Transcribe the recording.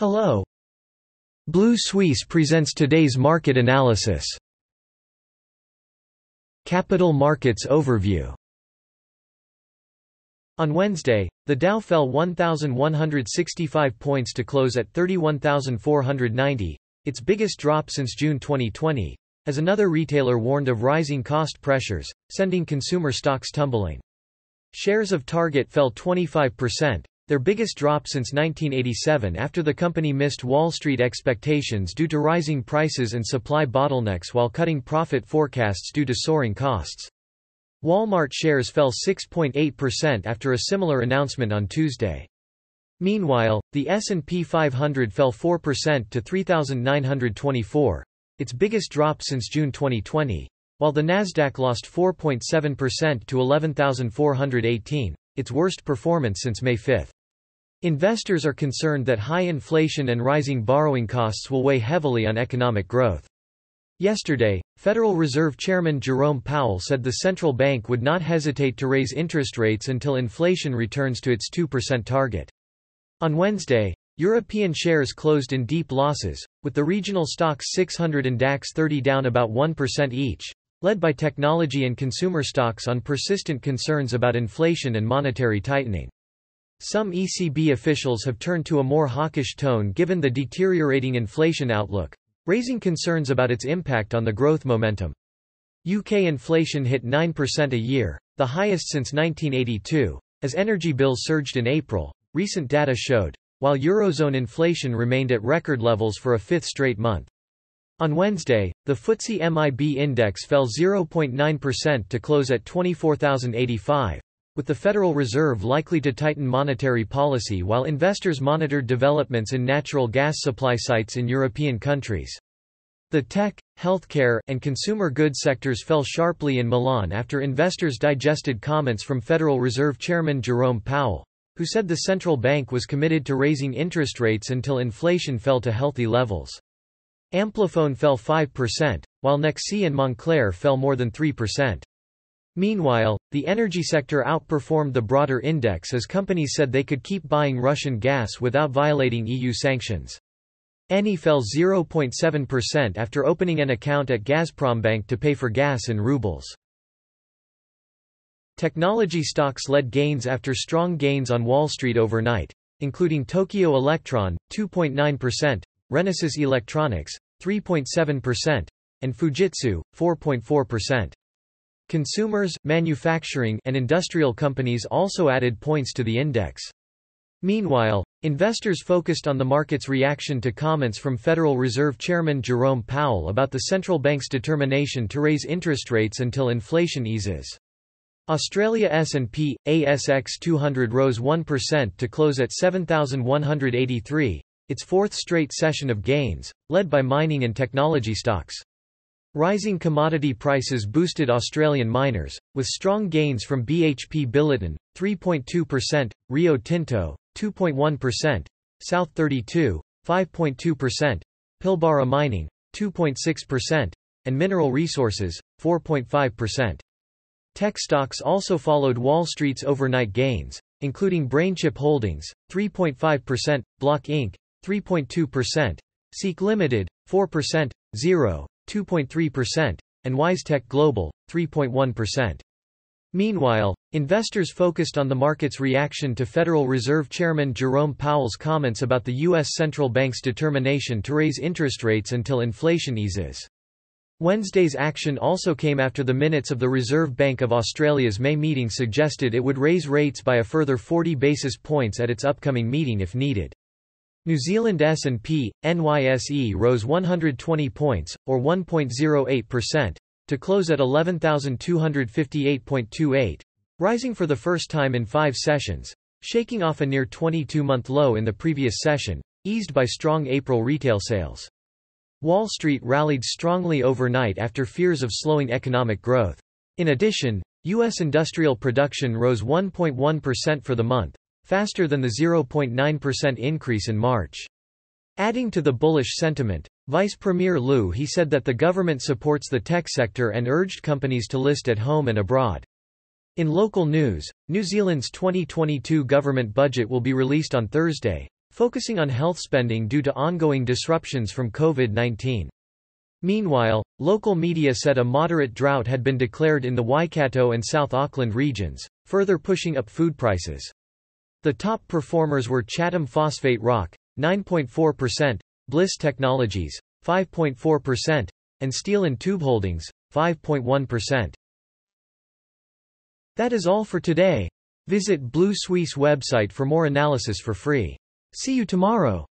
Hello. Blue Suisse presents today's market analysis. Capital Markets Overview On Wednesday, the Dow fell 1,165 points to close at 31,490, its biggest drop since June 2020, as another retailer warned of rising cost pressures, sending consumer stocks tumbling. Shares of Target fell 25%, their biggest drop since 1987 after the company missed Wall Street expectations due to rising prices and supply bottlenecks while cutting profit forecasts due to soaring costs. Walmart shares fell 6.8% after a similar announcement on Tuesday. Meanwhile, the S&P 500 fell 4% to 3,924, its biggest drop since June 2020, while the Nasdaq lost 4.7% to 11,418, its worst performance since May 5. Investors are concerned that high inflation and rising borrowing costs will weigh heavily on economic growth. Yesterday, Federal Reserve Chairman Jerome Powell said the central bank would not hesitate to raise interest rates until inflation returns to its 2% target. On Wednesday, European shares closed in deep losses, with the regional Stoxx 600 and DAX 30 down about 1% each, led by technology and consumer stocks on persistent concerns about inflation and monetary tightening. Some ECB officials have turned to a more hawkish tone given the deteriorating inflation outlook, raising concerns about its impact on the growth momentum. UK inflation hit 9% a year, the highest since 1982, as energy bills surged in April, recent data showed, while Eurozone inflation remained at record levels for a fifth straight month. On Wednesday, the FTSE MIB index fell 0.9% to close at 24,085 with the Federal Reserve likely to tighten monetary policy while investors monitored developments in natural gas supply sites in European countries. The tech, healthcare, and consumer goods sectors fell sharply in Milan after investors digested comments from Federal Reserve Chairman Jerome Powell, who said the central bank was committed to raising interest rates until inflation fell to healthy levels. Amplifon fell 5%, while Nexi and Moncler fell more than 3%. Meanwhile, the energy sector outperformed the broader index as companies said they could keep buying Russian gas without violating EU sanctions. Eni fell 0.7% after opening an account at Gazprombank to pay for gas in rubles. Technology stocks led gains after strong gains on Wall Street overnight, including Tokyo Electron, 2.9%, Renesas Electronics, 3.7%, and Fujitsu, 4.4%. Consumers, manufacturing, and industrial companies also added points to the index. Meanwhile, investors focused on the market's reaction to comments from Federal Reserve Chairman Jerome Powell about the central bank's determination to raise interest rates until inflation eases. Australia S&P, ASX 200 rose 1% to close at 7,183, its fourth straight session of gains, led by mining and technology stocks. Rising commodity prices boosted Australian miners, with strong gains from BHP Billiton, 3.2%, Rio Tinto, 2.1%, South 32, 5.2%, Pilbara Mining, 2.6%, and Mineral Resources, 4.5%. Tech stocks also followed Wall Street's overnight gains, including BrainChip Holdings, 3.5%, Block Inc., 3.2%, Seek Limited, 4%, Xero, 2.3%, and WiseTech Global, 3.1%. Meanwhile, investors focused on the market's reaction to Federal Reserve Chairman Jerome Powell's comments about the U.S. central bank's determination to raise interest rates until inflation eases. Wednesday's action also came after the minutes of the Reserve Bank of Australia's May meeting suggested it would raise rates by a further 40 basis points at its upcoming meeting if needed. New Zealand S&P, NZX rose 120 points, or 1.08%, to close at 11,258.28, rising for the first time in five sessions, shaking off a near 22-month low in the previous session, eased by strong April retail sales. Wall Street rallied strongly overnight after fears of slowing economic growth. In addition, U.S. industrial production rose 1.1% for the month, faster than the 0.9% increase in March. Adding to the bullish sentiment, Vice Premier Liu He said that the government supports the tech sector and urged companies to list at home and abroad. In local news, New Zealand's 2022 government budget will be released on Thursday, focusing on health spending due to ongoing disruptions from COVID-19. Meanwhile, local media said a moderate drought had been declared in the Waikato and South Auckland regions, further pushing up food prices. The top performers were Chatham Phosphate Rock, 9.4%, Blis Technologies, 5.4%, and Steel and Tube Holdings, 5.1%. That is all for today. Visit Blue Suisse website for more analysis for free. See you tomorrow.